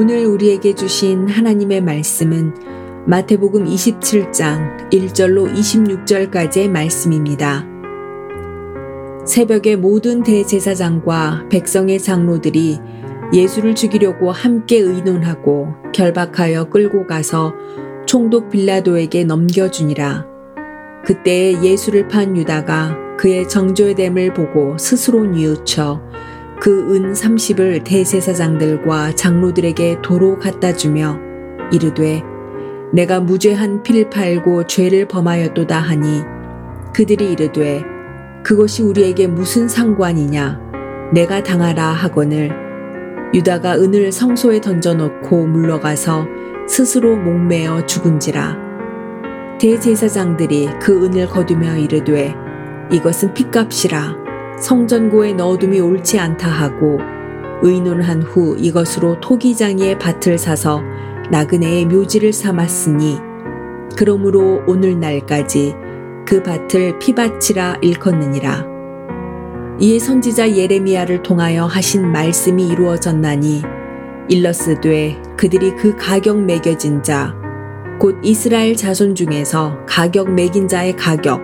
오늘 우리에게 주신 하나님의 말씀은 마태복음 27장 1절로 26절까지의 말씀입니다. 새벽에 모든 대제사장과 백성의 장로들이 예수를 죽이려고 함께 의논하고 결박하여 끌고 가서 총독 빌라도에게 넘겨주니라. 그때 예수를 판 유다가 그의 정죄됨을 보고 스스로 뉘우쳐 그 은 30을 대제사장들과 장로들에게 도로 갖다 주며 이르되 내가 무죄한 피를 팔고 죄를 범하였도다 하니 그들이 이르되 그것이 우리에게 무슨 상관이냐? 내가 당하라 하거늘. 유다가 은을 성소에 던져놓고 물러가서 스스로 목매어 죽은지라. 대제사장들이 그 은을 거두며 이르되 이것은 핏값이라 성전고에 넣어둠이 옳지 않다 하고 의논한 후 이것으로 토기장이의 밭을 사서 나그네의 묘지를 삼았으니 그러므로 오늘날까지 그 밭을 피밭이라 일컫느니라. 이에 선지자 예레미야를 통하여 하신 말씀이 이루어졌나니 일러스되 그들이 그 가격 매겨진 자, 곧 이스라엘 자손 중에서 가격 매긴 자의 가격,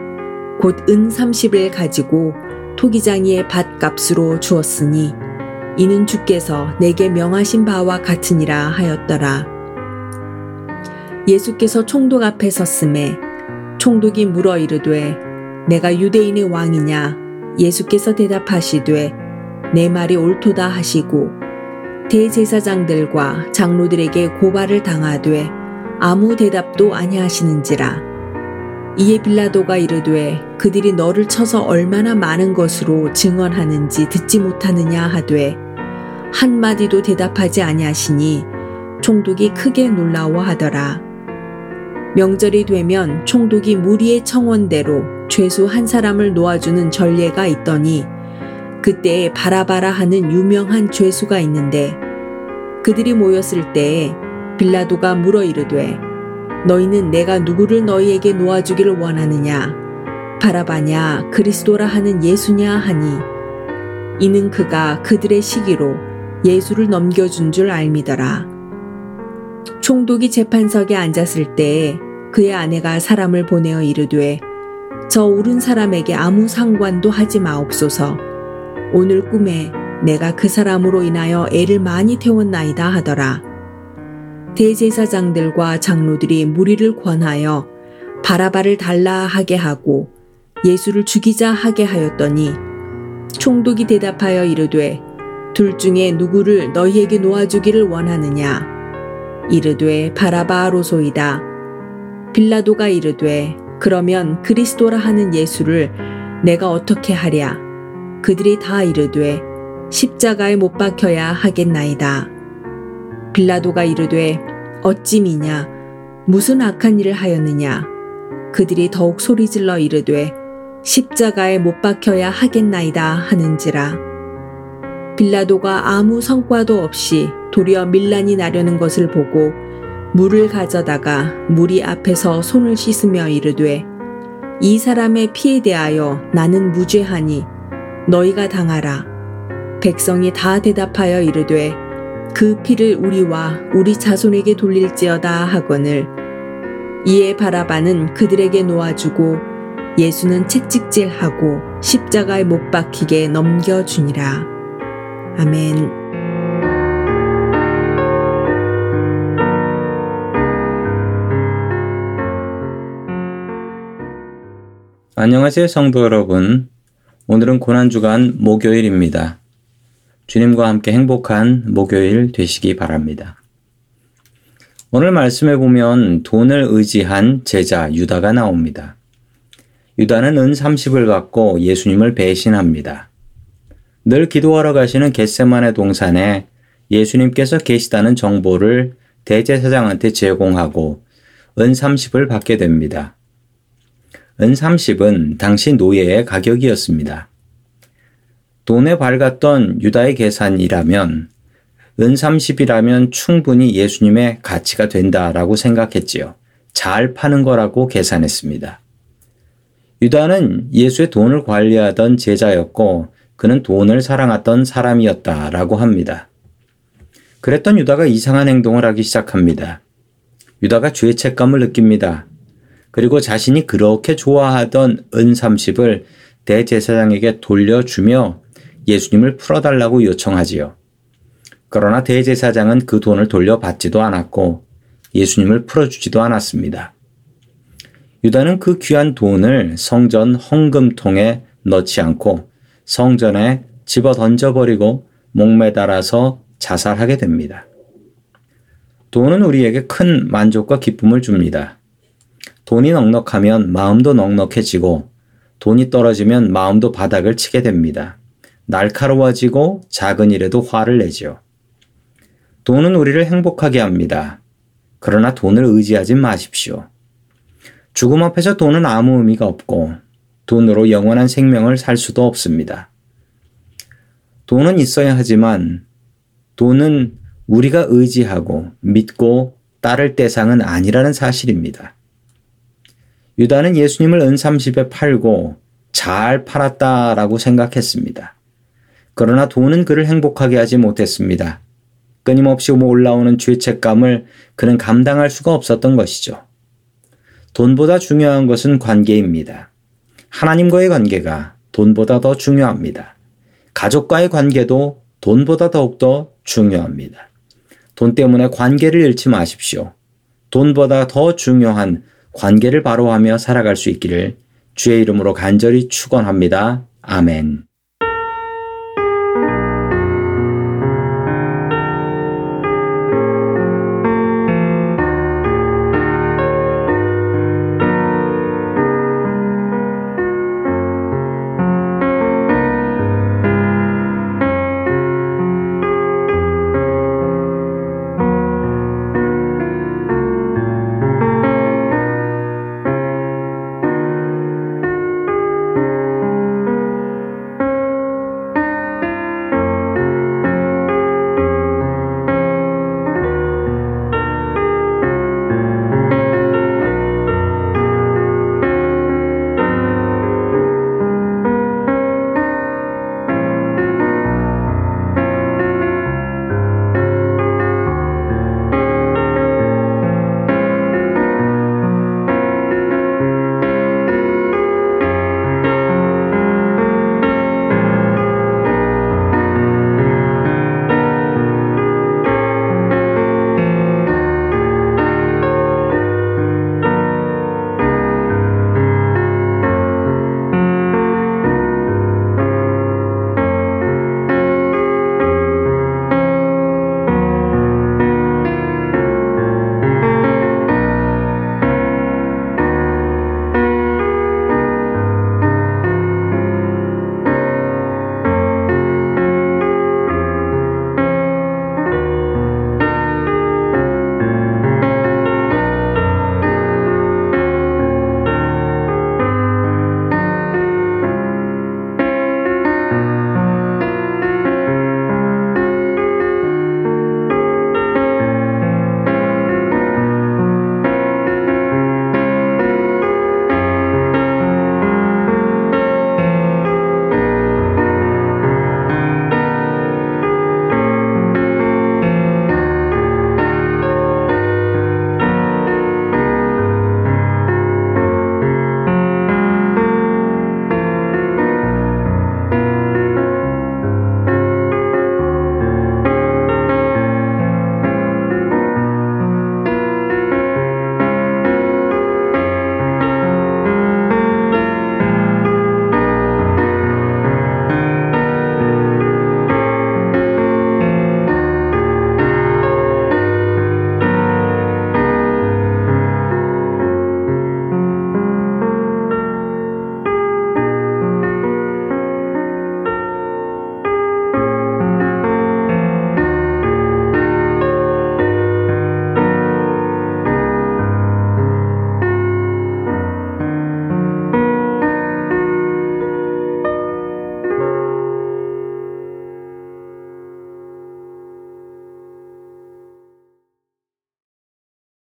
곧 은 30을 가지고 토기장이의 밭값으로 주었으니 이는 주께서 내게 명하신 바와 같으니라 하였더라. 예수께서 총독 앞에 섰음에 총독이 물어 이르되 내가 유대인의 왕이냐 예수께서 대답하시되 내 말이 옳도다 하시고 대제사장들과 장로들에게 고발을 당하되 아무 대답도 아니하시는지라 이에 빌라도가 이르되 그들이 너를 쳐서 얼마나 많은 것으로 증언하는지 듣지 못하느냐 하되 한 마디도 대답하지 아니하시니 총독이 크게 놀라워하더라. 명절이 되면 총독이 무리의 청원대로 죄수 한 사람을 놓아주는 전례가 있더니 그때에 바라바라 하는 유명한 죄수가 있는데 그들이 모였을 때에 빌라도가 물어 이르되 너희는 내가 누구를 너희에게 놓아주기를 원하느냐 바라바냐 그리스도라 하는 예수냐 하니 이는 그가 그들의 시기로 예수를 넘겨준 줄 알미더라. 총독이 재판석에 앉았을 때에 그의 아내가 사람을 보내어 이르되 저 오른 사람에게 아무 상관도 하지 마옵소서. 오늘 꿈에 내가 그 사람으로 인하여 애를 많이 태웠나이다 하더라. 대제사장들과 장로들이 무리를 권하여 바라바를 달라 하게 하고 예수를 죽이자 하게 하였더니 총독이 대답하여 이르되 둘 중에 누구를 너희에게 놓아주기를 원하느냐? 이르되 바라바로소이다. 빌라도가 이르되 그러면 그리스도라 하는 예수를 내가 어떻게 하랴? 그들이 다 이르되 십자가에 못 박혀야 하겠나이다 빌라도가 이르되 어찌 미냐? 무슨 악한 일을 하였느냐? 그들이 더욱 소리질러 이르되 십자가에 못 박혀야 하겠나이다 하는지라. 빌라도가 아무 성과도 없이 도리어 밀란이 나려는 것을 보고 물을 가져다가 무리 앞에서 손을 씻으며 이르되 이 사람의 피에 대하여 나는 무죄하니 너희가 당하라. 백성이 다 대답하여 이르되 그 피를 우리와 우리 자손에게 돌릴지어다 하거늘 이에 바라바는 그들에게 놓아주고 예수는 채찍질하고 십자가에 못 박히게 넘겨주니라. 아멘. 안녕하세요, 성도 여러분. 오늘은 고난주간 목요일입니다. 주님과 함께 행복한 목요일 되시기 바랍니다. 오늘 말씀에 보면 돈을 의지한 제자 유다가 나옵니다. 유다는 은 30을 갖고 예수님을 배신합니다. 늘 기도하러 가시는 겟세만의 동산에 예수님께서 계시다는 정보를 대제사장한테 제공하고 은 30을 받게 됩니다. 은 30은 당시 노예의 가격이었습니다. 돈에 밝았던 유다의 계산이라면 은 30이라면 충분히 예수님의 가치가 된다라고 생각했지요. 잘 파는 거라고 계산했습니다. 유다는 예수의 돈을 관리하던 제자였고 그는 돈을 사랑했던 사람이었다라고 합니다. 그랬던 유다가 이상한 행동을 하기 시작합니다. 유다가 죄책감을 느낍니다. 그리고 자신이 그렇게 좋아하던 은 30을 대제사장에게 돌려주며 예수님을 풀어달라고 요청하지요. 그러나 대제사장은 그 돈을 돌려받지도 않았고 예수님을 풀어주지도 않았습니다. 유다는 그 귀한 돈을 성전 헌금통에 넣지 않고 성전에 집어 던져버리고 목매달아서 자살하게 됩니다. 돈은 우리에게 큰 만족과 기쁨을 줍니다. 돈이 넉넉하면 마음도 넉넉해지고 돈이 떨어지면 마음도 바닥을 치게 됩니다. 날카로워지고 작은 일에도 화를 내죠. 돈은 우리를 행복하게 합니다. 그러나 돈을 의지하지 마십시오. 죽음 앞에서 돈은 아무 의미가 없고 돈으로 영원한 생명을 살 수도 없습니다. 돈은 있어야 하지만 돈은 우리가 의지하고 믿고 따를 대상은 아니라는 사실입니다. 유다는 예수님을 은 30에 팔고 잘 팔았다라고 생각했습니다. 그러나 돈은 그를 행복하게 하지 못했습니다. 끊임없이 올라오는 죄책감을 그는 감당할 수가 없었던 것이죠. 돈보다 중요한 것은 관계입니다. 하나님과의 관계가 돈보다 더 중요합니다. 가족과의 관계도 돈보다 더욱더 중요합니다. 돈 때문에 관계를 잃지 마십시오. 돈보다 더 중요한 관계를 바로하며 살아갈 수 있기를 주의 이름으로 간절히 축원합니다. 아멘.